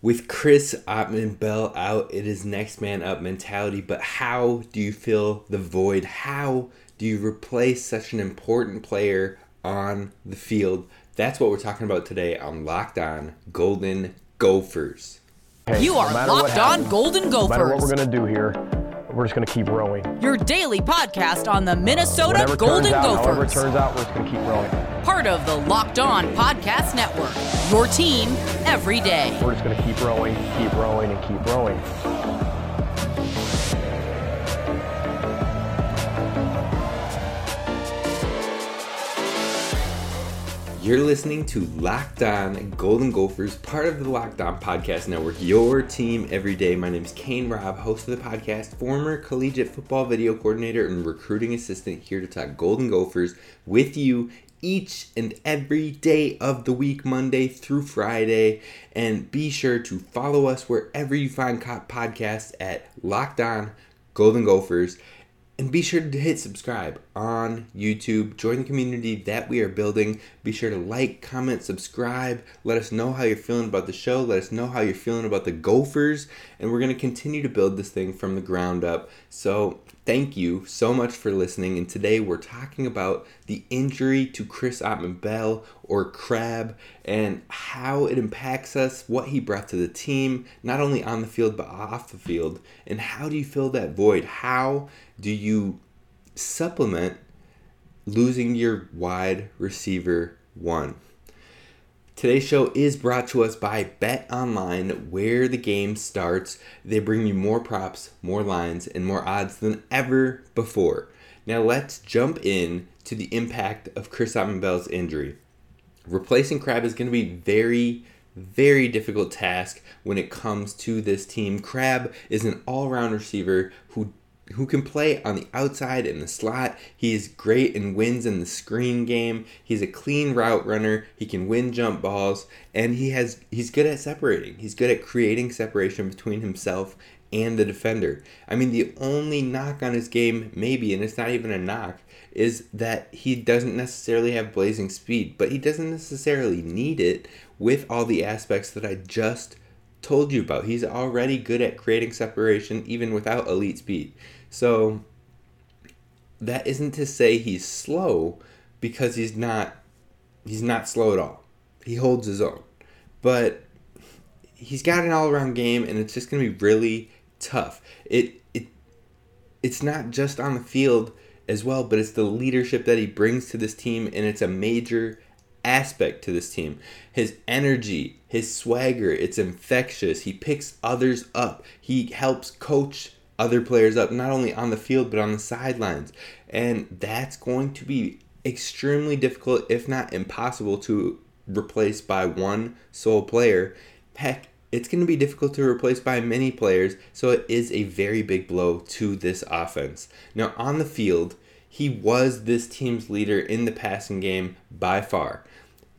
With Chris Autman-Bell out, it is next man up mentality. But how do you fill the void? How do you replace such an important player on the field? That's what we're talking about today on Locked On Golden Gophers. Hey, you are no Locked On Golden Gophers. No matter what we're going to do here, we're just going to keep rowing. Your daily podcast on the Minnesota uh, Golden out, Gophers. However it turns out, we're just going to keep rowing. Part of the Locked On Podcast Network. Your team every day. We're just going to keep rowing, keep rowing, and keep rowing. You're listening to Locked On Golden Gophers, part of the Locked On Podcast Network, your team every day. My name is Kane Robb, host of the podcast, former collegiate football video coordinator and recruiting assistant here to talk Golden Gophers with you each and every day of the week, Monday through Friday. And be sure to follow us wherever you find podcasts at Locked On Golden Gophers. And be sure to hit subscribe on YouTube. Join the community that we are building. Be sure to like, comment, subscribe. Let us know how you're feeling about the show. Let us know how you're feeling about the Gophers. And we're going to continue to build this thing from the ground up. So Thank you so much for listening. And today we're talking about the injury to Chris Autman-Bell or Crab and how it impacts us, what he brought to the team, not only on the field but off the field. And how do you fill that void? How do you supplement losing your wide receiver one? Today's show is brought to us by Bet Online, where the game starts. They bring you more props, more lines, and more odds than ever before. Now let's jump in to the impact of Chris Bell's injury. Replacing Crab is going to be very, very difficult task when it comes to this team. Crab is an all-round receiver who who can play on the outside in the slot. He is great and wins in the screen game. He's a clean route runner. He can win jump balls and he has he's good at separating. He's good at creating separation between himself and the defender. I mean the only knock on his game maybe and it's not even a knock is that he doesn't necessarily have blazing speed, but he doesn't necessarily need it with all the aspects that I just told you about. He's already good at creating separation even without elite speed. So that isn't to say he's slow because he's not he's not slow at all. He holds his own. But he's got an all-around game and it's just going to be really tough. It it it's not just on the field as well, but it's the leadership that he brings to this team and it's a major aspect to this team. His energy, his swagger, it's infectious. He picks others up. He helps coach other players up, not only on the field, but on the sidelines. And that's going to be extremely difficult, if not impossible, to replace by one sole player. Heck, it's going to be difficult to replace by many players, so it is a very big blow to this offense. Now, on the field, he was this team's leader in the passing game by far.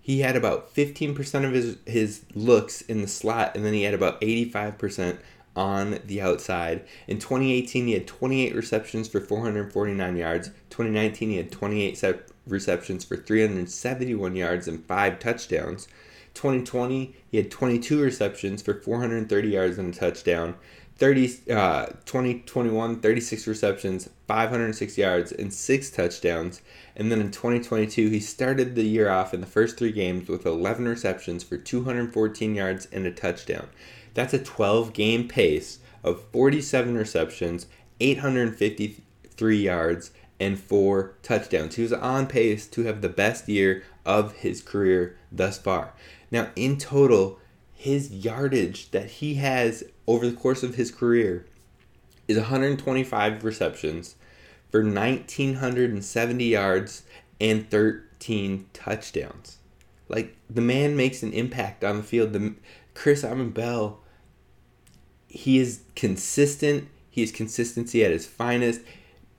He had about 15% of his, his looks in the slot, and then he had about 85% on the outside. In 2018, he had 28 receptions for 449 yards. 2019, he had 28 receptions for 371 yards and 5 touchdowns. 2020, he had 22 receptions for 430 yards and a touchdown. 30, uh, 2021, 36 receptions, 506 yards, and 6 touchdowns. And then in 2022, he started the year off in the first three games with 11 receptions for 214 yards and a touchdown. That's a 12 game pace of 47 receptions, 853 yards, and four touchdowns. He was on pace to have the best year of his career thus far. Now, in total, his yardage that he has over the course of his career is 125 receptions for 1970 yards and 13 touchdowns. Like the man makes an impact on the field. The Chris Autman-Bell, he is consistent. He is consistency at his finest.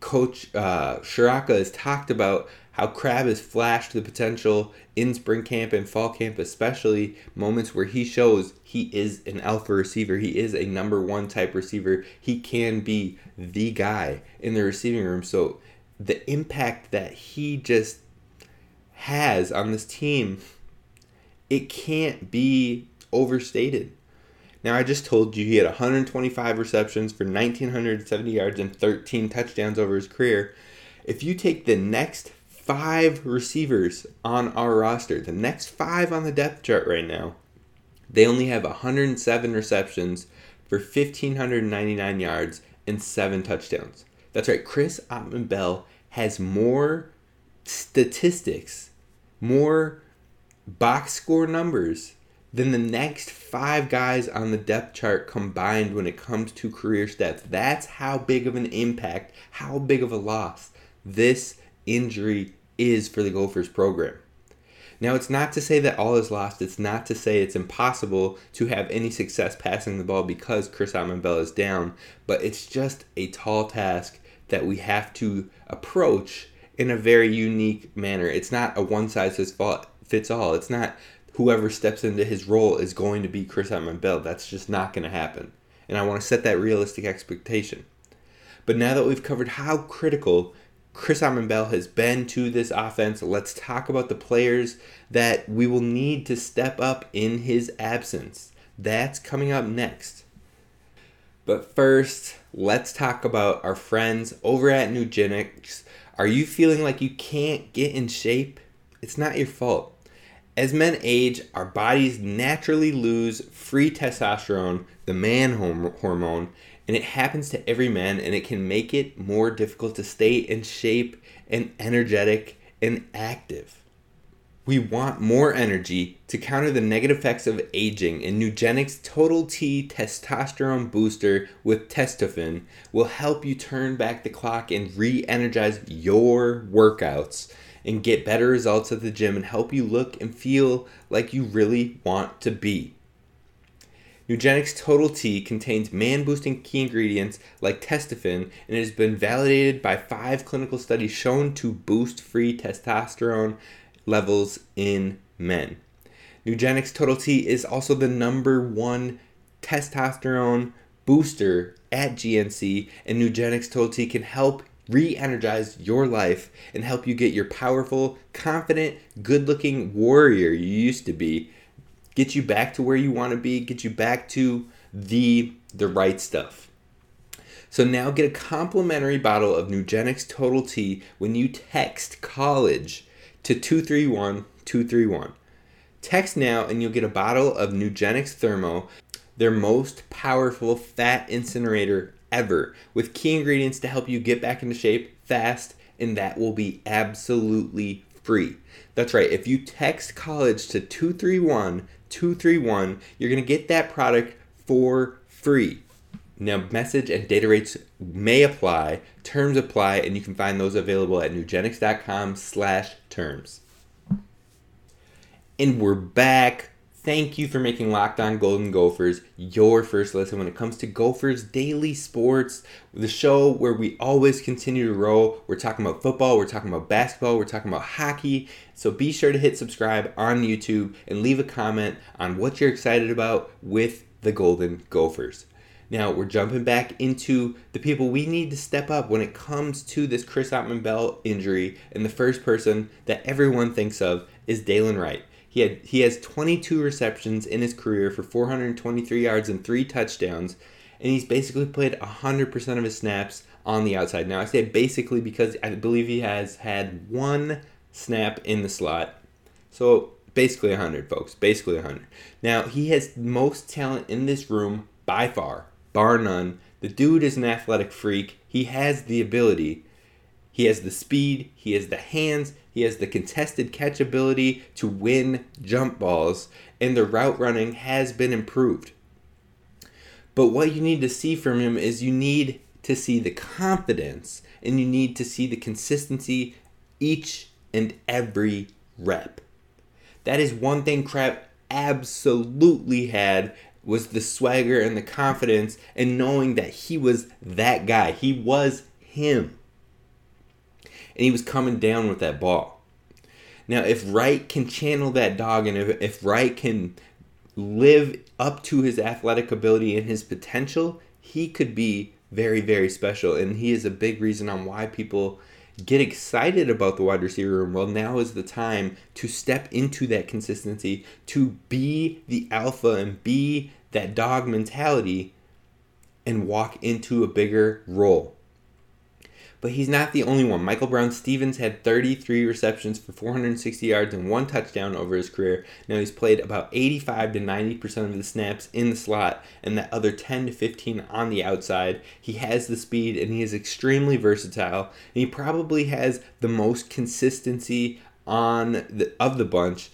Coach uh, Ciarrocca has talked about how Crab has flashed the potential in spring camp and fall camp, especially moments where he shows he is an alpha receiver. He is a number one type receiver. He can be the guy in the receiving room. So the impact that he just has on this team, it can't be overstated Now, I just told you he had 125 receptions for 1,970 yards and 13 touchdowns over his career. If you take the next five receivers on our roster, the next five on the depth chart right now, they only have 107 receptions for 1,599 yards and seven touchdowns. That's right, Chris Autman-Bell has more statistics, more box score numbers than the next five guys on the depth chart combined when it comes to career stats. That's how big of an impact, how big of a loss this injury is for the Gophers program. Now, it's not to say that all is lost. It's not to say it's impossible to have any success passing the ball because Chris Bell is down, but it's just a tall task that we have to approach in a very unique manner. It's not a one size fits all. It's not whoever steps into his role is going to be Chris Bell. That's just not going to happen. And I want to set that realistic expectation. But now that we've covered how critical Chris Bell has been to this offense. Let's talk about the players that we will need to step up in his absence. That's coming up next. But first, let's talk about our friends over at Nugenix. Are you feeling like you can't get in shape? It's not your fault. As men age, our bodies naturally lose free testosterone, the man hormone, and it happens to every man and it can make it more difficult to stay in shape and energetic and active. We want more energy to counter the negative effects of aging, and Nugenix Total T Testosterone Booster with Testofen will help you turn back the clock and re energize your workouts and get better results at the gym and help you look and feel like you really want to be. Nugenix Total T contains man boosting key ingredients like testofen and it has been validated by five clinical studies shown to boost free testosterone levels in men. Nugenix Total T is also the number one testosterone booster at GNC, and Nugenix Total T can help re energize your life and help you get your powerful, confident, good looking warrior you used to be get you back to where you want to be, get you back to the the right stuff. So now get a complimentary bottle of Nugenix Total T when you text college to 231 231. Text now and you'll get a bottle of Nugenix Thermo, their most powerful fat incinerator ever, with key ingredients to help you get back into shape fast, and that will be absolutely free. That's right, if you text college to 231 231, you're going to get that product for free. Now, message and data rates may apply, terms apply, and you can find those available at nugenix.com slash terms. And we're back. Thank you for making Locked On Golden Gophers your first listen when it comes to Gophers Daily Sports, the show where we always continue to roll. We're talking about football, we're talking about basketball, we're talking about hockey. So be sure to hit subscribe on YouTube and leave a comment on what you're excited about with the Golden Gophers. Now we're jumping back into the people we need to step up when it comes to this Chris Autman-Bell injury, and the first person that everyone thinks of is Dylan Wright. He had he has 22 receptions in his career for 423 yards and three touchdowns, and he's basically played 100% of his snaps on the outside. Now I say basically because I believe he has had one snap in the slot, so basically 100, folks. Basically 100. Now he has most talent in this room by far, bar none. The dude is an athletic freak. He has the ability. He has the speed, he has the hands, he has the contested catch ability to win jump balls, and the route running has been improved. But what you need to see from him is you need to see the confidence and you need to see the consistency each and every rep. That is one thing Crab absolutely had was the swagger and the confidence and knowing that he was that guy. He was him and he was coming down with that ball. Now, if Wright can channel that dog and if, if Wright can live up to his athletic ability and his potential, he could be very, very special. And he is a big reason on why people get excited about the wide receiver room, well, now is the time to step into that consistency, to be the alpha and be that dog mentality and walk into a bigger role. But he's not the only one. Michael Brown-Stephens had 33 receptions for 460 yards and one touchdown over his career. Now he's played about 85 to 90% of the snaps in the slot and that other 10 to 15 on the outside. He has the speed and he is extremely versatile. And he probably has the most consistency on the of the bunch,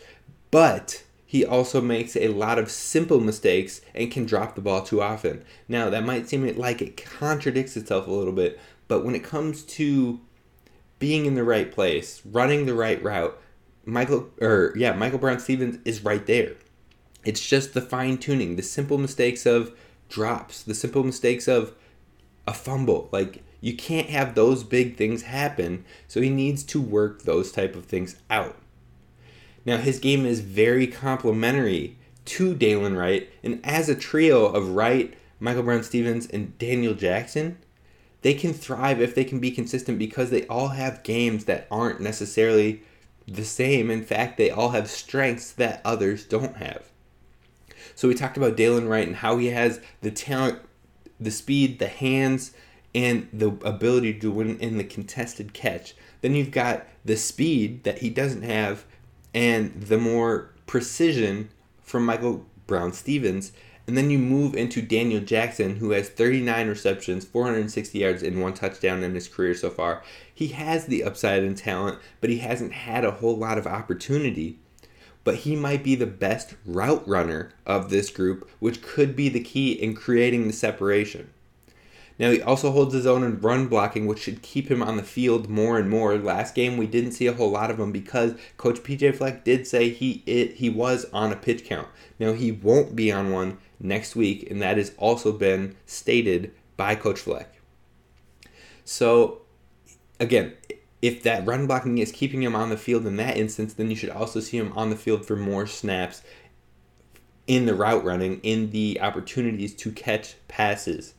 but he also makes a lot of simple mistakes and can drop the ball too often. Now, that might seem like it contradicts itself a little bit, but when it comes to being in the right place, running the right route, Michael or yeah, Michael Brown-Stephens is right there. It's just the fine tuning, the simple mistakes of drops, the simple mistakes of a fumble. Like you can't have those big things happen, so he needs to work those type of things out. Now his game is very complementary to Dylan Wright, and as a trio of Wright, Michael Brown-Stephens, and Daniel Jackson, they can thrive if they can be consistent because they all have games that aren't necessarily the same. In fact, they all have strengths that others don't have. So we talked about Dylan Wright and how he has the talent, the speed, the hands, and the ability to win in the contested catch. Then you've got the speed that he doesn't have and the more precision from Michael Brown-Stephens and then you move into Daniel Jackson, who has 39 receptions, 460 yards, and one touchdown in his career so far. He has the upside and talent, but he hasn't had a whole lot of opportunity. But he might be the best route runner of this group, which could be the key in creating the separation. Now he also holds his own in run blocking, which should keep him on the field more and more. Last game we didn't see a whole lot of him because Coach PJ Fleck did say he it, he was on a pitch count. Now he won't be on one next week, and that has also been stated by Coach Fleck. So again, if that run blocking is keeping him on the field in that instance, then you should also see him on the field for more snaps in the route running, in the opportunities to catch passes.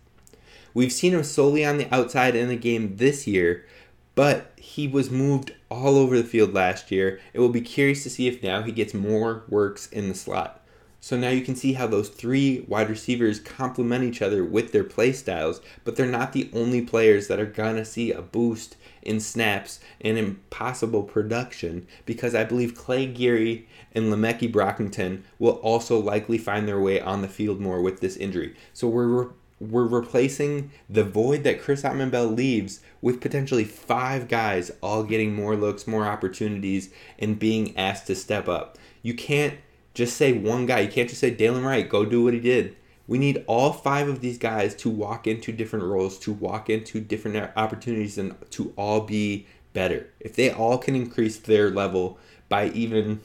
We've seen him solely on the outside in the game this year, but he was moved all over the field last year. It will be curious to see if now he gets more works in the slot. So now you can see how those three wide receivers complement each other with their play styles, but they're not the only players that are gonna see a boost in snaps and in possible production because I believe Clay Geary and Le'Meke Brockington will also likely find their way on the field more with this injury. So we're we're replacing the void that Chris Autman-Bell leaves with potentially five guys all getting more looks, more opportunities, and being asked to step up. You can't just say one guy. You can't just say Dylan Wright, go do what he did. We need all five of these guys to walk into different roles, to walk into different opportunities, and to all be better. If they all can increase their level by even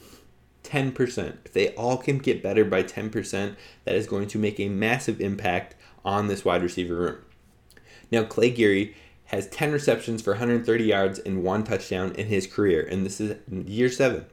10%, if they all can get better by 10%, that is going to make a massive impact on this wide receiver room. Now, Clay Geary has 10 receptions for 130 yards and one touchdown in his career, and this is year seven.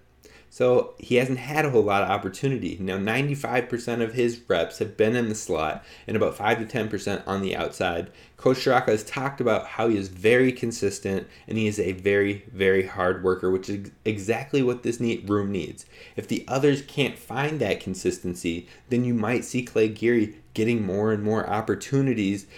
So he hasn't had a whole lot of opportunity. Now, 95% of his reps have been in the slot and about 5 to 10% on the outside. Coach Ciarrocca has talked about how he is very consistent and he is a very, very hard worker, which is exactly what this room needs. If the others can't find that consistency, then you might see Clay Geary getting more and more opportunities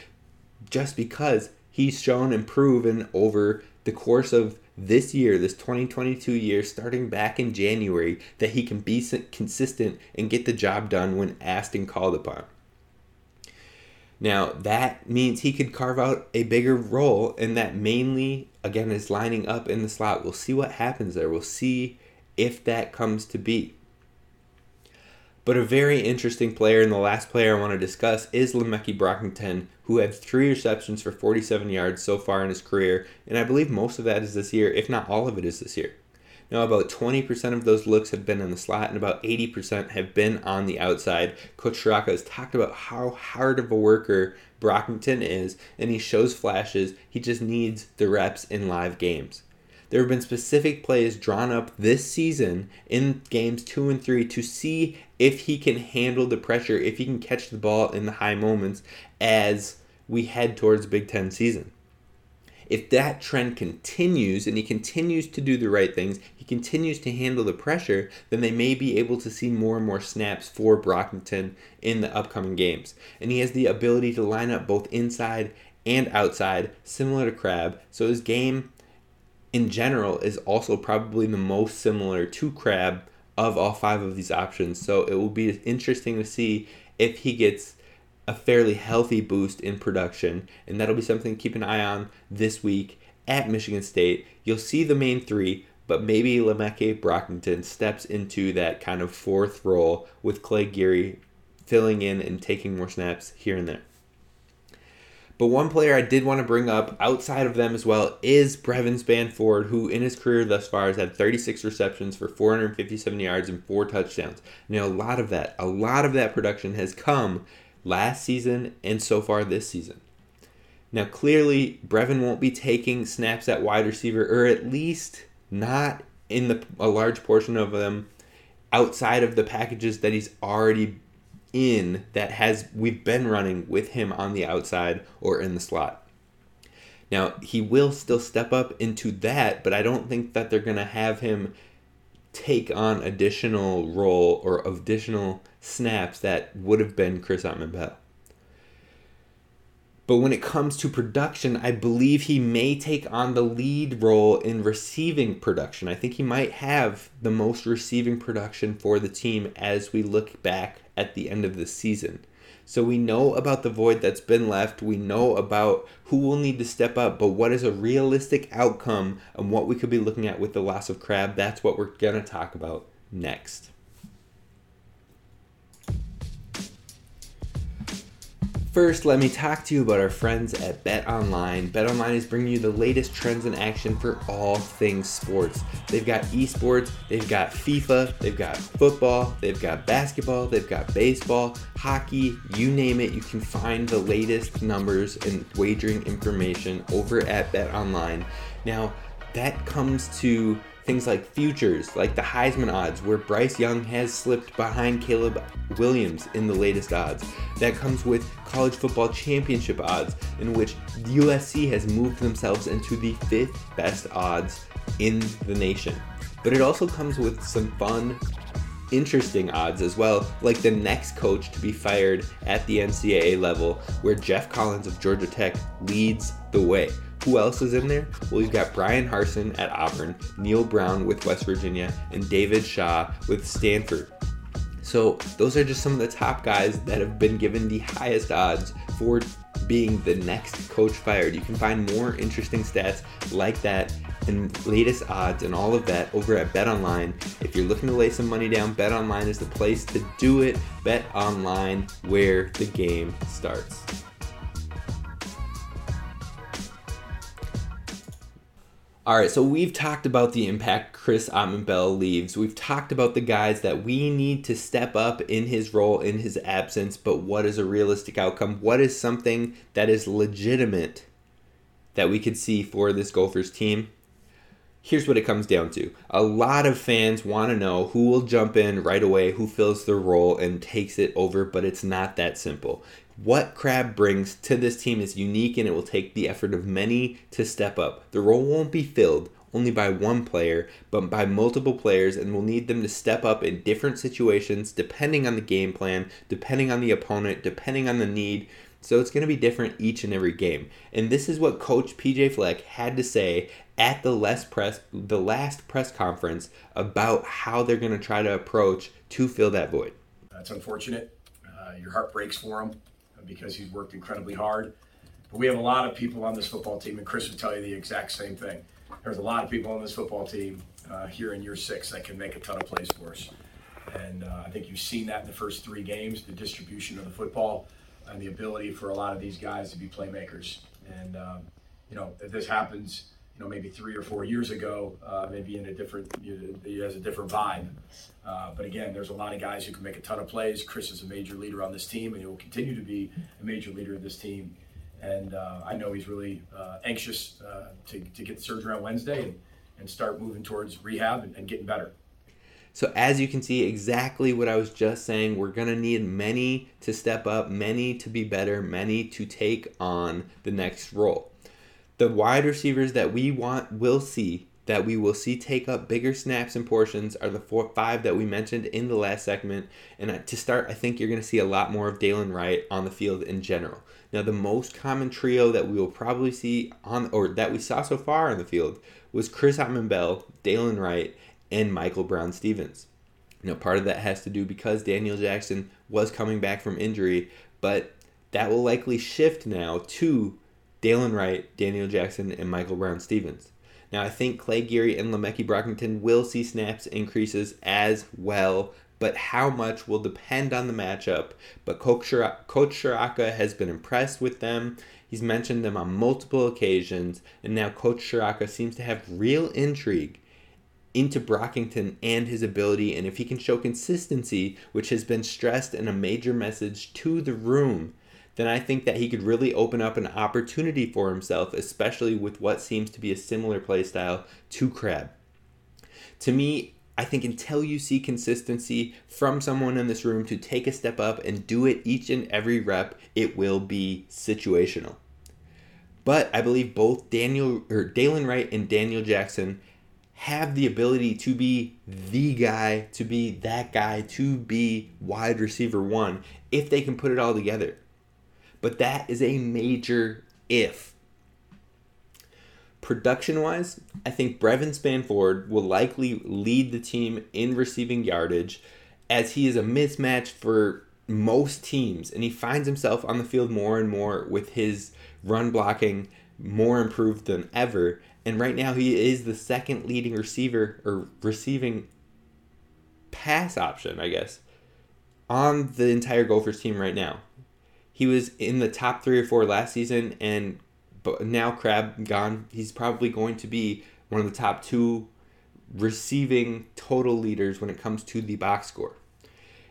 just because he's shown and proven over the course of this year, this 2022 year, starting back in January, that he can be consistent and get the job done when asked and called upon. Now, that means he could carve out a bigger role, and that mainly, again, is lining up in the slot. We'll see what happens there. We'll see if that comes to be. But a very interesting player, and the last player I want to discuss is Le'Meke Brockington, who had three receptions for 47 yards so far in his career, and I believe most of that is this year, if not all of it is this year. Now, about 20% of those looks have been in the slot, and about 80% have been on the outside. Coach Ciarrocca has talked about how hard of a worker Brockington is, and he shows flashes. He just needs the reps in live games. There have been specific plays drawn up this season in games two and three to see if he can handle the pressure, if he can catch the ball in the high moments as we head towards Big Ten season. If that trend continues and he continues to do the right things, he continues to handle the pressure, then they may be able to see more and more snaps for Brockington in the upcoming games. And he has the ability to line up both inside and outside, similar to Crab. So his game in general is also probably the most similar to Crab of all five of these options. So it will be interesting to see if he gets a fairly healthy boost in production, and that'll be something to keep an eye on this week at Michigan State. You'll see the main three, but maybe Le'Meke Brockington steps into that kind of fourth role with Clay Geary filling in and taking more snaps here and there. But one player I did want to bring up outside of them as well is Brevin Spann-Ford, who in his career thus far has had 36 receptions for 457 yards and four touchdowns. Now, a lot of that, a lot of that production has come last season and so far this season. Now, clearly, Brevin won't be taking snaps at wide receiver, or at least not in the a large portion of them outside of the packages that he's already in that has we've been running with him on the outside or in the slot. Now, he will still step up into that, but I don't think that they're going to have him take on additional role or additional snaps that would have been Chris Autman-Bell. But when it comes to production, I believe he may take on the lead role in receiving production. I think he might have the most receiving production for the team as we look back at the end of the season. So we know about the void that's been left. We know about who will need to step up, but what is a realistic outcome and what we could be looking at with the loss of Crab, that's what we're going to talk about next. First, let me talk to you about our friends at Bet Online. Bet Online is bringing you the latest trends in action for all things sports. They've got esports, they've got FIFA, they've got football, they've got basketball, they've got baseball, hockey, you name it. You can find the latest numbers and wagering information over at Bet Online. Now, that comes to things like futures, like the Heisman odds, where Bryce Young has slipped behind Caleb Williams in the latest odds. That comes with college football championship odds, in which USC has moved themselves into the fifth best odds in the nation. But it also comes with some fun, interesting odds as well, like the next coach to be fired at the NCAA level, where Geoff Collins of Georgia Tech leads the way. Who else is in there? Well, you've got Bryan Harsin at Auburn, Neal Brown with West Virginia, and David Shaw with Stanford. So, those are just some of the top guys that have been given the highest odds for being the next coach fired. You can find more interesting stats like that and latest odds and all of that over at Bet Online. If you're looking to lay some money down, Bet Online is the place to do it. Bet Online, where the game starts. All right, so we've talked about the impact Chris Autman-Bell leaves. We've talked about the guys that we need to step up in his role in his absence, but what is a realistic outcome? What is something that is legitimate that we could see for this Gophers team? Here's what it comes down to. A lot of fans want to know who will jump in right away, who fills the role and takes it over, but it's not that simple what Crab brings to this team is unique and it will take the effort of many to step up. The role won't be filled only by one player, but by multiple players, and we'll need them to step up in different situations depending on the game plan, depending on the opponent, depending on the need. So it's going to be different each and every game. And this is what coach PJ Fleck had to say at the last press the last press conference about how they're going to try to approach to fill that void. That's unfortunate. Uh, your heart breaks for them because he's worked incredibly hard. But we have a lot of people on this football team, and Chris would tell you the exact same thing. There's a lot of people on this football team uh, here in year six that can make a ton of plays for us. And uh, I think you've seen that in the first three games the distribution of the football and the ability for a lot of these guys to be playmakers. And, um, you know, if this happens, you know, maybe three or four years ago, uh, maybe in a different, you know, he has a different vibe. Uh, but again, there's a lot of guys who can make a ton of plays. Chris is a major leader on this team, and he will continue to be a major leader of this team. And uh, I know he's really uh, anxious uh, to, to get surgery on Wednesday and, and start moving towards rehab and, and getting better. So as you can see, exactly what I was just saying, we're going to need many to step up, many to be better, many to take on the next role. The wide receivers that we want will see that we will see take up bigger snaps and portions are the four five that we mentioned in the last segment. And to start, I think you're going to see a lot more of Dylan Wright on the field in general. Now, the most common trio that we will probably see on or that we saw so far on the field was Chris Autman-Bell, Dylan Wright, and Michael Brown-Stephens. Now, part of that has to do because Daniel Jackson was coming back from injury, but that will likely shift now to Dylan Wright, Daniel Jackson, and Michael Brown-Stephens. Now, I think Clay Geary and Le'Meke Brockington will see snaps increases as well, but how much will depend on the matchup. But Coach Ciarrocca has been impressed with them. He's mentioned them on multiple occasions, and now Coach Ciarrocca seems to have real intrigue into Brockington and his ability, and if he can show consistency, which has been stressed in a major message to the room, then I think that he could really open up an opportunity for himself, especially with what seems to be a similar play style to Crab. To me, I think until you see consistency from someone in this room to take a step up and do it each and every rep, it will be situational. But I believe both Daniel or Dylan Wright and Daniel Jackson have the ability to be the guy, to be that guy, to be wide receiver one if they can put it all together. But that is a major if. Production wise, I think Brevin Spann-Ford will likely lead the team in receiving yardage as he is a mismatch for most teams and he finds himself on the field more and more with his run blocking more improved than ever. And right now, he is the second leading receiver or receiving pass option, I guess, on the entire Gophers team right now. He was in the top three or four last season, and but now Crab gone. He's probably going to be one of the top two receiving total leaders when it comes to the box score.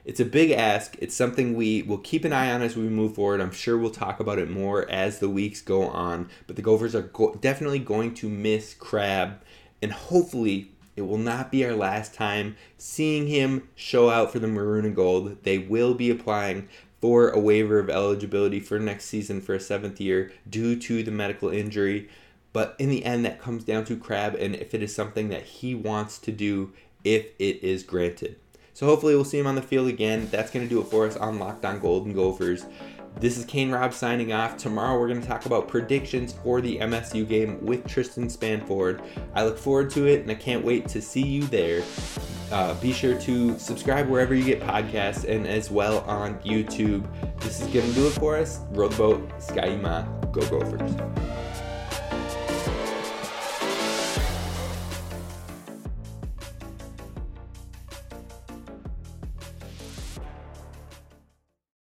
It's a big ask. It's something we will keep an eye on as we move forward. I'm sure we'll talk about it more as the weeks go on. But the Gophers are go- definitely going to miss Crab, and hopefully it will not be our last time seeing him show out for the maroon and gold. They will be applying for a waiver of eligibility for next season for a seventh year due to the medical injury. But in the end, that comes down to Crab and if it is something that he wants to do, if it is granted. So hopefully we'll see him on the field again. That's going to do it for us on Locked On Golden Gophers. This is Kane Rob signing off. Tomorrow we're going to talk about predictions for the MSU game with Tristan Spanford. I look forward to it and I can't wait to see you there. Uh, be sure to subscribe wherever you get podcasts and as well on YouTube. This is going to do it for us. Row the boat, go Gophers.